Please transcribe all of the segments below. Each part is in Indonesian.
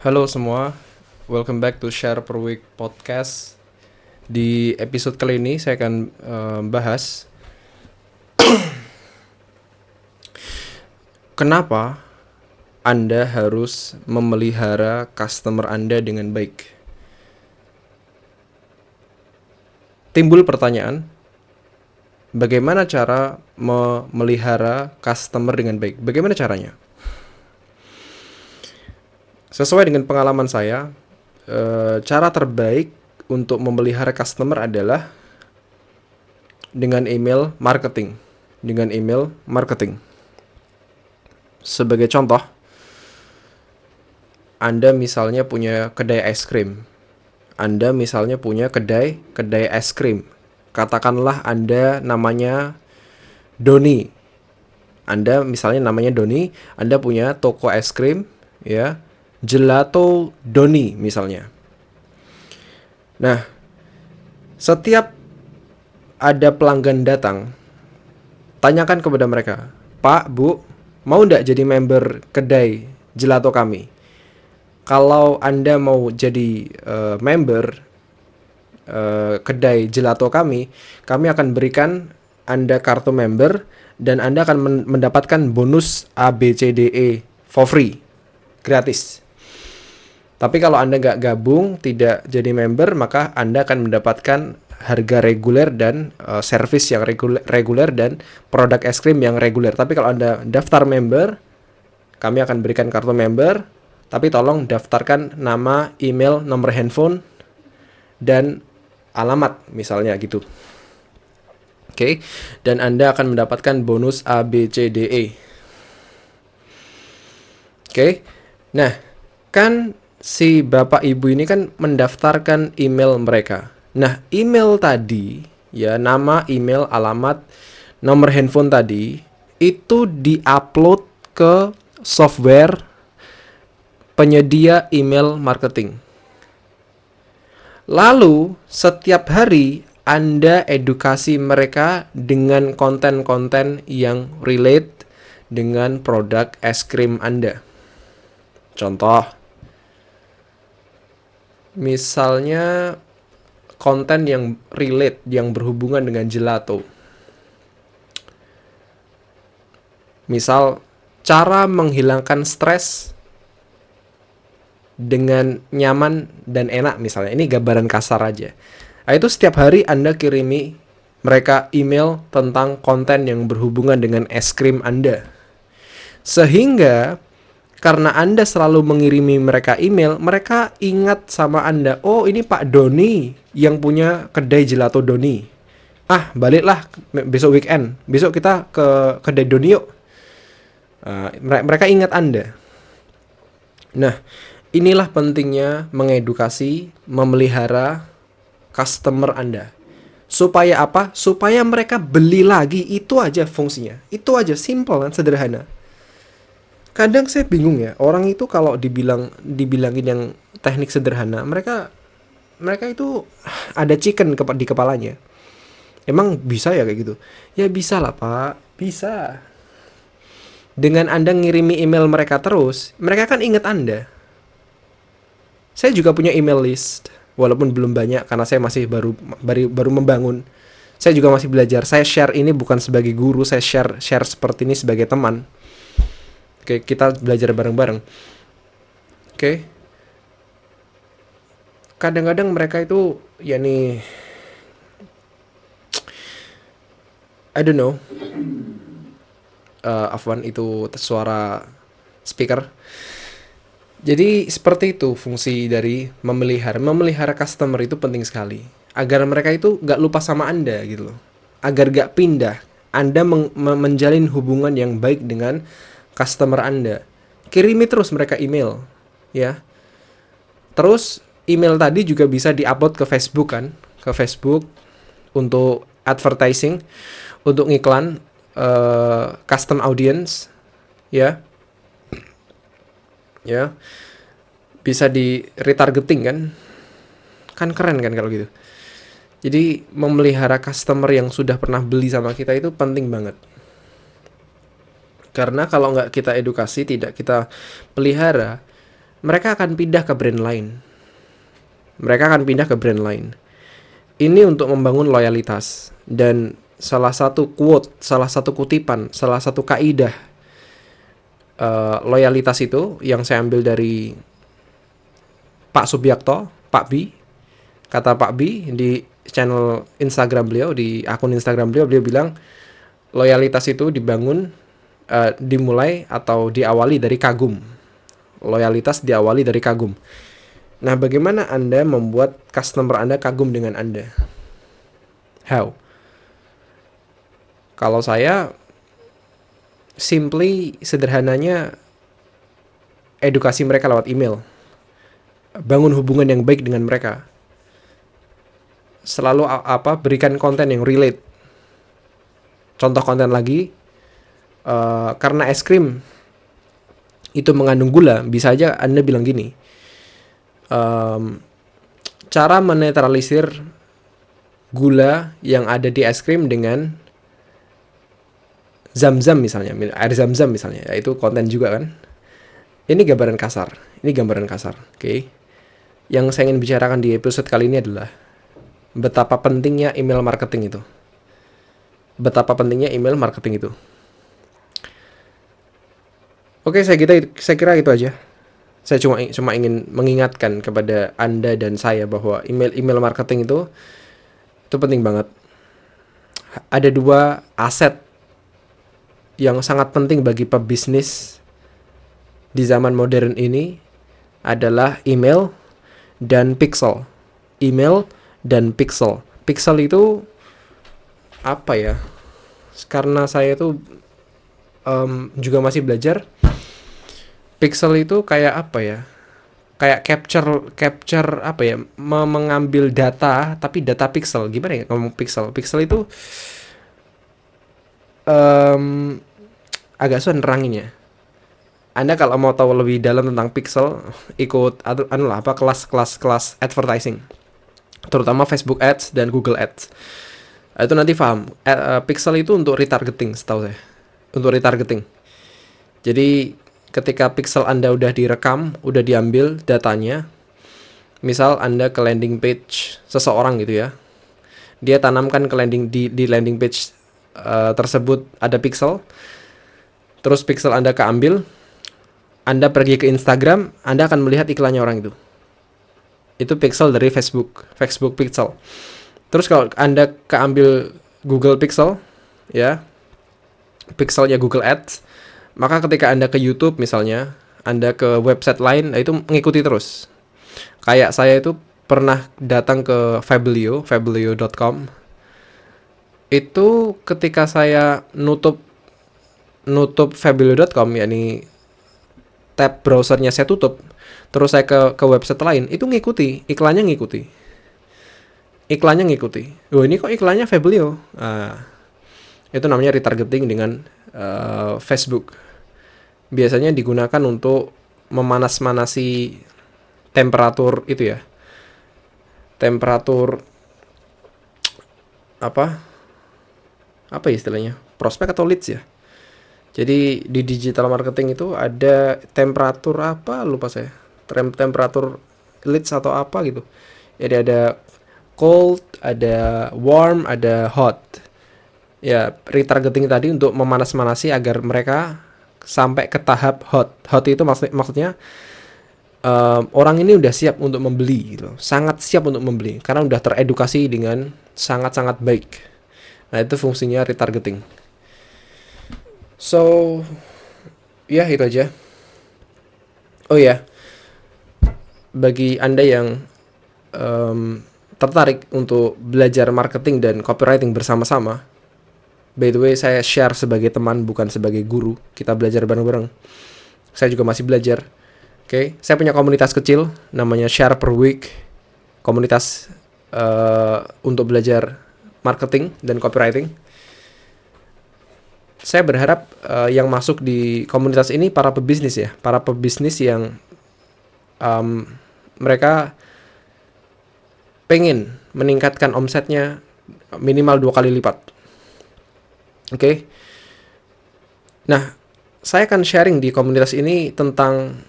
Halo semua, welcome back to Share Per Week Podcast. Di episode kali ini saya akan uh, bahas kenapa Anda harus memelihara customer Anda dengan baik. Timbul pertanyaan, bagaimana cara memelihara customer dengan baik? Bagaimana caranya? Sesuai dengan pengalaman saya, e, cara terbaik untuk memelihara customer adalah dengan email marketing. Dengan email marketing. Sebagai contoh, Anda misalnya punya kedai es krim. Anda misalnya punya kedai kedai es krim. Katakanlah Anda namanya Doni. Anda misalnya namanya Doni, Anda punya toko es krim, ya gelato Doni misalnya. Nah, setiap ada pelanggan datang, tanyakan kepada mereka, Pak, Bu, mau ndak jadi member kedai gelato kami? Kalau Anda mau jadi uh, member uh, kedai gelato kami, kami akan berikan Anda kartu member dan Anda akan mendapatkan bonus A, B, C, D, E for free, gratis. Tapi kalau Anda nggak gabung, tidak jadi member, maka Anda akan mendapatkan harga reguler dan uh, service yang reguler, dan produk es krim yang reguler. Tapi kalau Anda daftar member, kami akan berikan kartu member, tapi tolong daftarkan nama, email, nomor handphone, dan alamat misalnya gitu. Oke, okay? dan Anda akan mendapatkan bonus A, B, C, D, E. Oke, okay? nah kan si bapak ibu ini kan mendaftarkan email mereka. Nah, email tadi, ya nama, email, alamat, nomor handphone tadi itu diupload ke software penyedia email marketing. Lalu, setiap hari Anda edukasi mereka dengan konten-konten yang relate dengan produk es krim Anda. Contoh, misalnya konten yang relate yang berhubungan dengan gelato. Misal cara menghilangkan stres dengan nyaman dan enak misalnya. Ini gambaran kasar aja. Nah, itu setiap hari Anda kirimi mereka email tentang konten yang berhubungan dengan es krim Anda. Sehingga karena Anda selalu mengirimi mereka email, mereka ingat sama Anda. Oh, ini Pak Doni yang punya kedai gelato Doni. Ah, baliklah besok weekend. Besok kita ke kedai Doni yuk. Uh, mereka ingat Anda. Nah, inilah pentingnya mengedukasi, memelihara customer Anda. Supaya apa? Supaya mereka beli lagi. Itu aja fungsinya. Itu aja simple dan sederhana kadang saya bingung ya orang itu kalau dibilang dibilangin yang teknik sederhana mereka mereka itu ada chicken ke, di kepalanya. Emang bisa ya kayak gitu? Ya bisa lah pak. Bisa. Dengan anda ngirimi email mereka terus mereka kan inget anda. Saya juga punya email list walaupun belum banyak karena saya masih baru baru baru membangun. Saya juga masih belajar. Saya share ini bukan sebagai guru saya share share seperti ini sebagai teman Oke, kita belajar bareng-bareng. Oke. Kadang-kadang mereka itu ya nih I don't know. Uh, Afwan itu suara speaker. Jadi seperti itu fungsi dari memelihara. Memelihara customer itu penting sekali. Agar mereka itu gak lupa sama Anda gitu loh. Agar gak pindah. Anda menjalin hubungan yang baik dengan customer Anda. Kirimi terus mereka email, ya. Terus email tadi juga bisa diupload ke Facebook kan, ke Facebook untuk advertising, untuk ngiklan uh, custom audience, ya. Ya. Bisa di retargeting kan. Kan keren kan kalau gitu. Jadi memelihara customer yang sudah pernah beli sama kita itu penting banget. Karena kalau nggak kita edukasi, tidak kita pelihara, mereka akan pindah ke brand lain. Mereka akan pindah ke brand lain. Ini untuk membangun loyalitas dan salah satu quote, salah satu kutipan, salah satu kaidah uh, loyalitas itu yang saya ambil dari Pak Subiakto, Pak B. Kata Pak B di channel Instagram beliau, di akun Instagram beliau, beliau bilang loyalitas itu dibangun, uh, dimulai atau diawali dari kagum. Loyalitas diawali dari kagum. Nah, bagaimana Anda membuat customer Anda kagum dengan Anda? How? Kalau saya simply sederhananya edukasi mereka lewat email. Bangun hubungan yang baik dengan mereka. Selalu apa berikan konten yang relate. Contoh konten lagi uh, karena es krim itu mengandung gula, bisa aja Anda bilang gini. Um, cara menetralisir gula yang ada di es krim dengan zam-zam misalnya, air zam-zam misalnya, ya itu konten juga kan. Ini gambaran kasar, ini gambaran kasar, oke. Okay? Yang saya ingin bicarakan di episode kali ini adalah betapa pentingnya email marketing itu. Betapa pentingnya email marketing itu. Oke, saya kira saya kira itu aja. Saya cuma cuma ingin mengingatkan kepada Anda dan saya bahwa email email marketing itu itu penting banget. Ada dua aset yang sangat penting bagi pebisnis di zaman modern ini adalah email dan pixel. Email dan pixel. Pixel itu apa ya? Karena saya itu um, juga masih belajar. Pixel itu kayak apa ya? Kayak capture capture apa ya? mengambil data tapi data pixel. Gimana ya ngomong pixel? Pixel itu um, agak susah neranginnya. Anda kalau mau tahu lebih dalam tentang pixel, ikut anu, anu lah apa kelas-kelas kelas advertising. Terutama Facebook Ads dan Google Ads. Itu nanti paham. Uh, pixel itu untuk retargeting, setahu saya. Untuk retargeting. Jadi ketika pixel Anda udah direkam, udah diambil datanya, misal Anda ke landing page seseorang gitu ya. Dia tanamkan ke landing di di landing page uh, tersebut ada pixel terus pixel Anda keambil, Anda pergi ke Instagram, Anda akan melihat iklannya orang itu. Itu pixel dari Facebook, Facebook Pixel. Terus kalau Anda keambil Google Pixel, ya, pixelnya Google Ads, maka ketika Anda ke YouTube misalnya, Anda ke website lain, nah itu mengikuti terus. Kayak saya itu pernah datang ke Fabelio, fabelio.com. Itu ketika saya nutup nutup fabilo.com yakni tab browsernya saya tutup terus saya ke ke website lain itu ngikuti iklannya ngikuti iklannya ngikuti oh ini kok iklannya Fabelio nah, itu namanya retargeting dengan uh, Facebook biasanya digunakan untuk memanas-manasi temperatur itu ya temperatur apa apa istilahnya prospek atau leads ya jadi di digital marketing itu ada temperatur apa lupa saya. Tem temperatur leads atau apa gitu. Jadi ada cold, ada warm, ada hot. Ya, retargeting tadi untuk memanas-manasi agar mereka sampai ke tahap hot. Hot itu maksud maksudnya um, orang ini udah siap untuk membeli gitu. Sangat siap untuk membeli karena udah teredukasi dengan sangat-sangat baik. Nah, itu fungsinya retargeting. So, ya itu aja. Oh ya, bagi anda yang um, tertarik untuk belajar marketing dan copywriting bersama-sama, by the way saya share sebagai teman bukan sebagai guru. Kita belajar bareng-bareng. Saya juga masih belajar. Oke, okay? saya punya komunitas kecil namanya Share per Week. Komunitas uh, untuk belajar marketing dan copywriting saya berharap uh, yang masuk di komunitas ini para pebisnis ya, para pebisnis yang um, mereka pengen meningkatkan omsetnya minimal dua kali lipat. Oke. Okay? Nah, saya akan sharing di komunitas ini tentang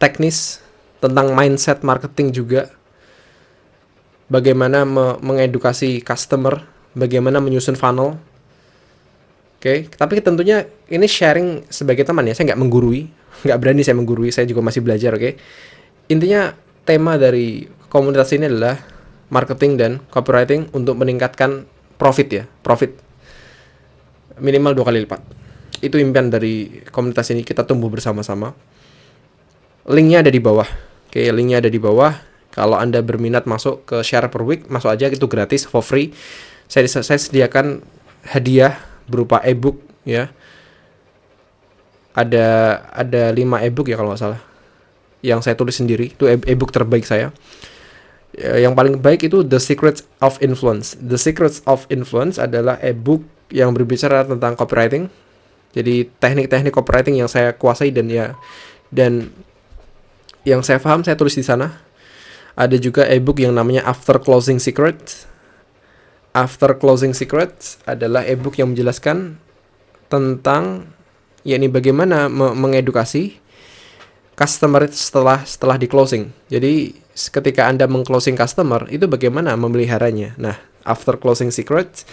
teknis tentang mindset marketing juga bagaimana me mengedukasi customer bagaimana menyusun funnel oke okay? tapi tentunya ini sharing sebagai teman ya saya nggak menggurui nggak berani saya menggurui saya juga masih belajar oke okay? intinya tema dari komunitas ini adalah marketing dan copywriting untuk meningkatkan profit ya profit minimal dua kali lipat. Itu impian dari komunitas ini. Kita tumbuh bersama-sama. Linknya ada di bawah. Oke linknya ada di bawah. Kalau anda berminat masuk ke share per week masuk aja. Itu gratis for free. Saya saya sediakan hadiah berupa ebook ya. Ada ada 5 ebook ya kalau nggak salah. Yang saya tulis sendiri. Itu e-, ebook terbaik saya. Ya, yang paling baik itu The Secrets of Influence. The Secrets of Influence adalah ebook yang berbicara tentang copywriting jadi teknik-teknik copywriting yang saya kuasai dan ya dan yang saya paham saya tulis di sana. Ada juga ebook yang namanya After Closing Secrets. After Closing Secrets adalah ebook yang menjelaskan tentang yakni bagaimana me mengedukasi customer setelah setelah di closing. Jadi ketika Anda mengclosing customer itu bagaimana memeliharanya. Nah, After Closing Secrets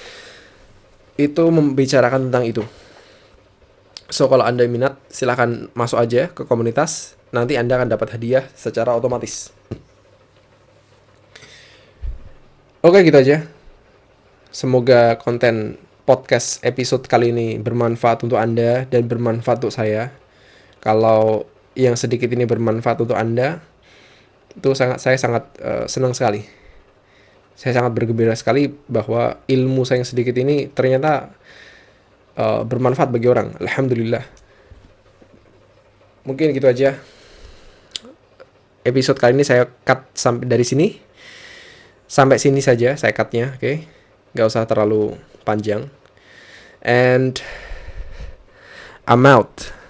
itu membicarakan tentang itu. So kalau Anda minat silahkan masuk aja ke komunitas. Nanti Anda akan dapat hadiah secara otomatis. Oke gitu aja. Semoga konten podcast episode kali ini bermanfaat untuk Anda dan bermanfaat untuk saya. Kalau yang sedikit ini bermanfaat untuk Anda, itu sangat saya sangat uh, senang sekali. Saya sangat bergembira sekali bahwa ilmu saya yang sedikit ini ternyata uh, bermanfaat bagi orang. Alhamdulillah. Mungkin gitu aja. Episode kali ini saya cut sampai dari sini. Sampai sini saja saya cutnya, oke. Okay? Gak usah terlalu panjang. And I'm out.